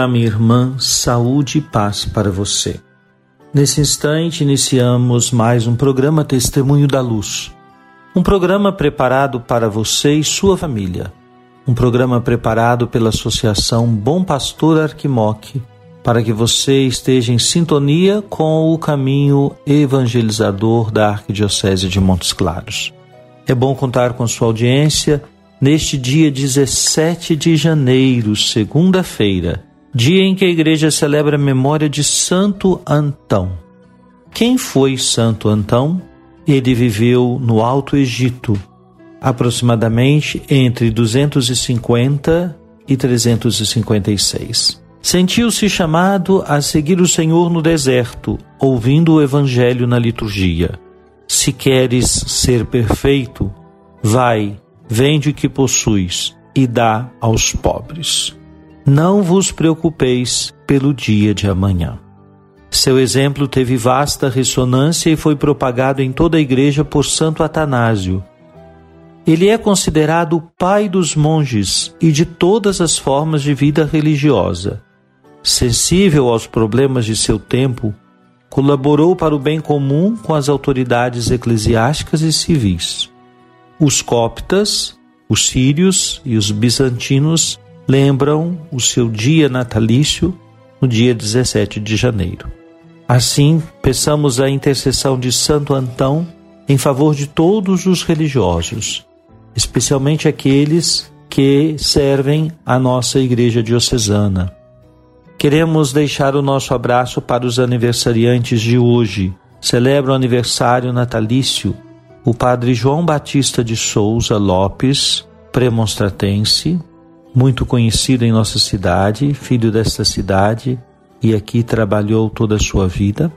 olá, minha irmã, saúde e paz para você. Nesse instante, iniciamos mais um programa Testemunho da Luz. Um programa preparado para você e sua família. Um programa preparado pela Associação Bom Pastor Arquimoque, para que você esteja em sintonia com o caminho evangelizador da Arquidiocese de Montes Claros. É bom contar com sua audiência neste dia 17 de janeiro, segunda-feira, dia em que a igreja celebra a memória de Santo Antão. Quem foi Santo Antão? Ele viveu no Alto Egito, aproximadamente entre 250 e 356. Sentiu-se chamado a seguir o Senhor no deserto, ouvindo o Evangelho na liturgia. Se queres ser perfeito, vai, vende o que possuis e dá aos pobres. Não vos preocupeis pelo dia de amanhã. Seu exemplo teve vasta ressonância e foi propagado em toda a igreja por Santo Atanásio. Ele é considerado o pai dos monges e de todas as formas de vida religiosa. Sensível aos problemas de seu tempo, colaborou para o bem comum com as autoridades eclesiásticas e civis. Os coptas, os sírios e os bizantinos lembram o seu dia natalício no dia 17 de janeiro. Assim, peçamos a intercessão de Santo Antão em favor de todos os religiosos, especialmente aqueles que servem a nossa Igreja Diocesana. Queremos deixar o nosso abraço para os aniversariantes de hoje. Celebra o aniversário natalício o padre João Batista de Souza Lopes, premonstratense, muito conhecido em nossa cidade, filho desta cidade e aqui trabalhou toda a sua vida.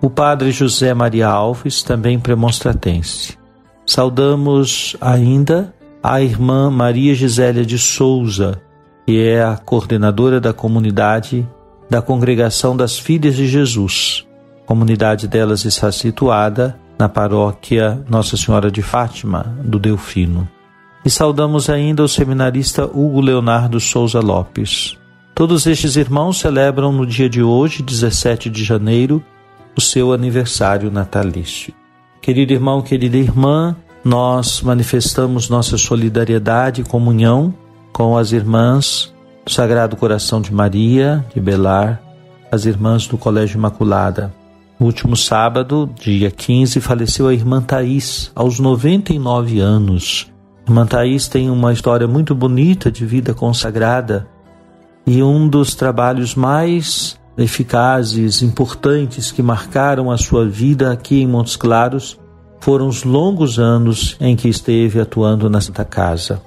O padre José Maria Alves, também premonstratense. Saudamos ainda a irmã Maria Gisélia de Souza, que é a coordenadora da comunidade da Congregação das Filhas de Jesus. A comunidade delas está situada na paróquia Nossa Senhora de Fátima, do Delfino. E saudamos ainda o seminarista Hugo Leonardo Souza Lopes. Todos estes irmãos celebram no dia de hoje, 17 de janeiro, o seu aniversário natalício. Querido irmão, querida irmã, nós manifestamos nossa solidariedade e comunhão com as irmãs do Sagrado Coração de Maria, de Belar, as irmãs do Colégio Imaculada. No último sábado, dia 15, faleceu a irmã Thais, aos 99 anos. Irmã Thais tem uma história muito bonita de vida consagrada e um dos trabalhos mais eficazes, importantes que marcaram a sua vida aqui em Montes Claros foram os longos anos em que esteve atuando na Santa Casa.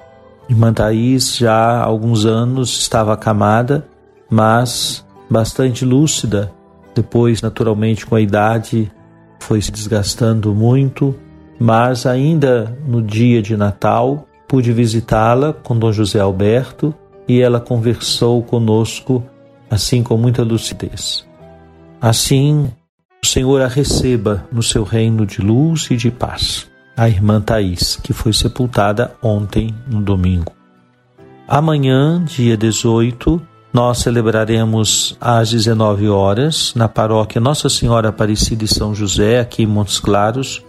Irmã Thais já há alguns anos estava acamada, mas bastante lúcida depois, naturalmente, com a idade, foi se desgastando muito, mas ainda no dia de Natal pude visitá-la com Dom José Alberto e ela conversou conosco assim com muita lucidez. Assim, o Senhor a receba no seu reino de luz e de paz. A irmã Thais, que foi sepultada ontem, no domingo. Amanhã, dia 18, nós celebraremos às 19 horas, na paróquia Nossa Senhora Aparecida e São José, aqui em Montes Claros,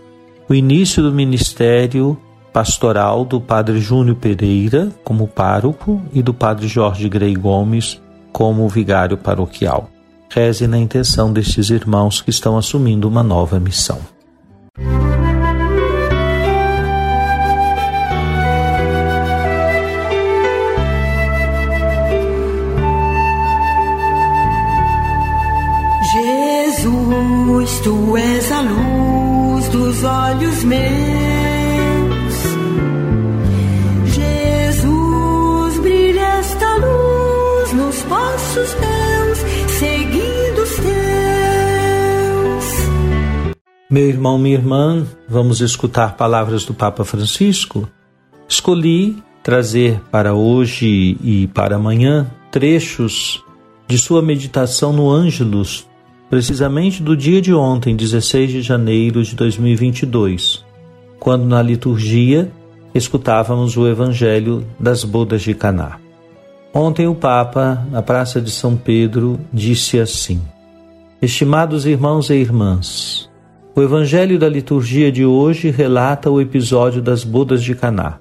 o início do ministério pastoral do Padre Júnior Pereira como pároco e do Padre Jorge Grey Gomes como vigário paroquial. Reze na intenção destes irmãos que estão assumindo uma nova missão. Meu irmão, minha irmã, vamos escutar palavras do Papa Francisco? Escolhi trazer para hoje e para amanhã trechos de sua meditação no Ângelus, precisamente do dia de ontem, 16 de janeiro de 2022, quando na liturgia escutávamos o Evangelho das Bodas de Caná. Ontem o Papa, na Praça de São Pedro, disse assim: Estimados irmãos e irmãs, o Evangelho da liturgia de hoje relata o episódio das bodas de Caná,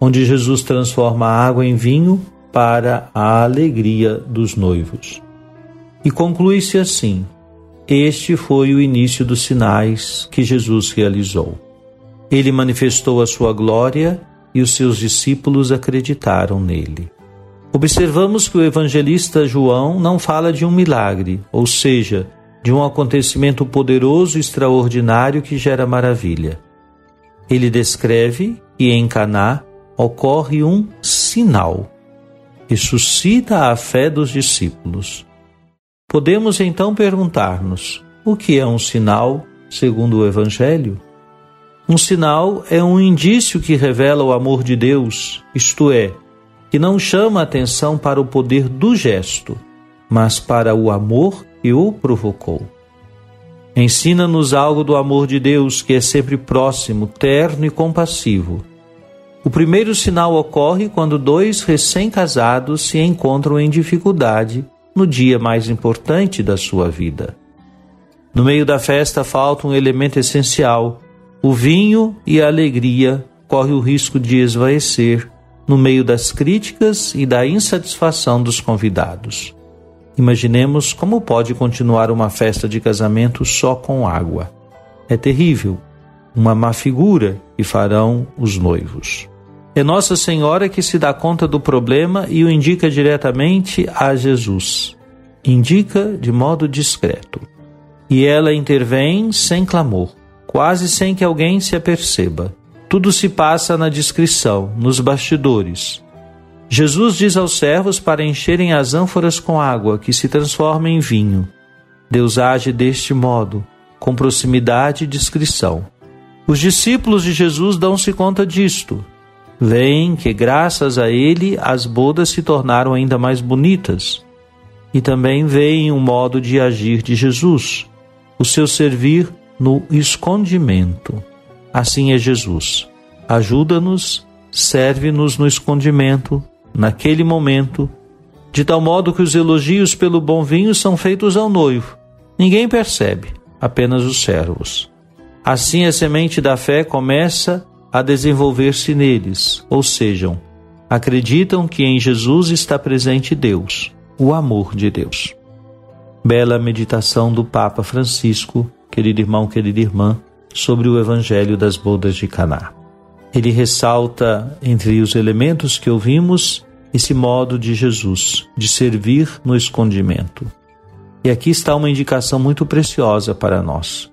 onde Jesus transforma a água em vinho para a alegria dos noivos. E conclui-se assim: Este foi o início dos sinais que Jesus realizou. Ele manifestou a sua glória e os seus discípulos acreditaram nele. Observamos que o evangelista João não fala de um milagre, ou seja, de um acontecimento poderoso e extraordinário que gera maravilha. Ele descreve que em Caná ocorre um sinal que suscita a fé dos discípulos. Podemos então perguntar-nos: o que é um sinal segundo o evangelho? Um sinal é um indício que revela o amor de Deus, isto é, que não chama atenção para o poder do gesto, mas para o amor que o provocou. Ensina-nos algo do amor de Deus que é sempre próximo, terno e compassivo. O primeiro sinal ocorre quando dois recém-casados se encontram em dificuldade no dia mais importante da sua vida. No meio da festa falta um elemento essencial: o vinho e a alegria corre o risco de esvaecer no meio das críticas e da insatisfação dos convidados. Imaginemos como pode continuar uma festa de casamento só com água. É terrível, uma má figura que farão os noivos. É Nossa Senhora que se dá conta do problema e o indica diretamente a Jesus. Indica de modo discreto. E ela intervém sem clamor, quase sem que alguém se aperceba. Tudo se passa na discrição, nos bastidores. Jesus diz aos servos para encherem as ânforas com água, que se transforma em vinho. Deus age deste modo, com proximidade e discrição. Os discípulos de Jesus dão-se conta disto. Veem que, graças a ele, as bodas se tornaram ainda mais bonitas. E também veem o modo de agir de Jesus, o seu servir no escondimento. Assim é Jesus. Ajuda-nos, serve-nos no escondimento, naquele momento, de tal modo que os elogios pelo bom vinho são feitos ao noivo. Ninguém percebe, apenas os servos. Assim a semente da fé começa a desenvolver-se neles, ou sejam, acreditam que em Jesus está presente Deus, o amor de Deus. Bela meditação do Papa Francisco, querido irmão, querida irmã, sobre o Evangelho das Bodas de Caná. Ele ressalta entre os elementos que ouvimos esse modo de Jesus de servir no escondimento. E aqui está uma indicação muito preciosa para nós.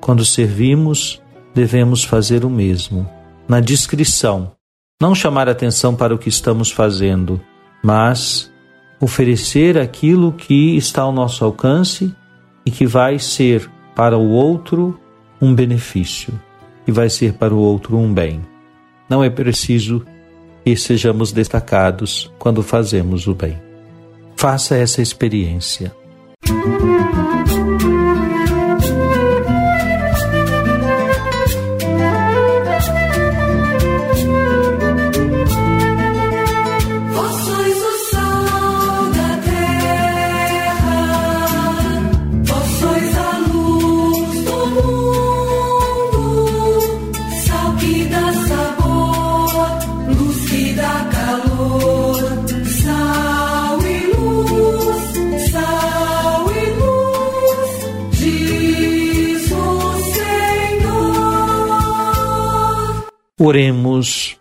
Quando servimos, devemos fazer o mesmo, na discrição, não chamar atenção para o que estamos fazendo, mas oferecer aquilo que está ao nosso alcance e que vai ser para o outro um benefício e vai ser para o outro um bem. Não é preciso que sejamos destacados quando fazemos o bem. Faça essa experiência. da Oremos.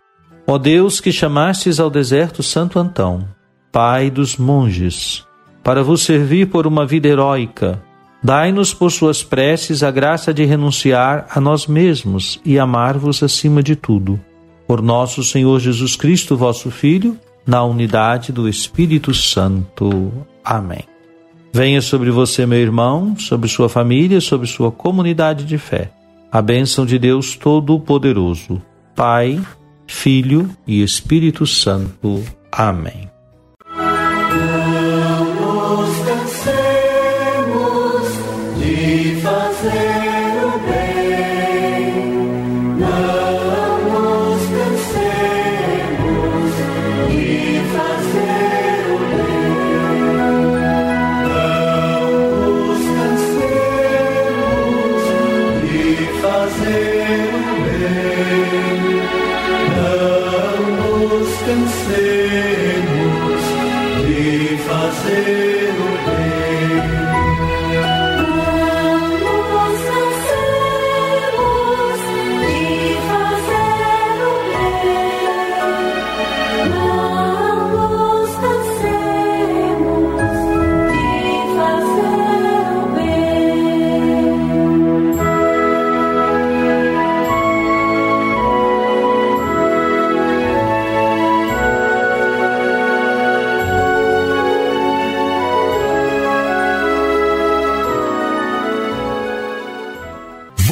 Ó Deus que chamastes ao deserto Santo Antão, Pai dos monges, para vos servir por uma vida heróica, dai-nos por suas preces a graça de renunciar a nós mesmos e amar-vos acima de tudo. Por nosso Senhor Jesus Cristo, vosso Filho, na unidade do Espírito Santo. Amém. Venha sobre você, meu irmão, sobre sua família, sobre sua comunidade de fé. A bênção de Deus Todo-Poderoso. Pai, Filho e Espírito Santo. Amém. say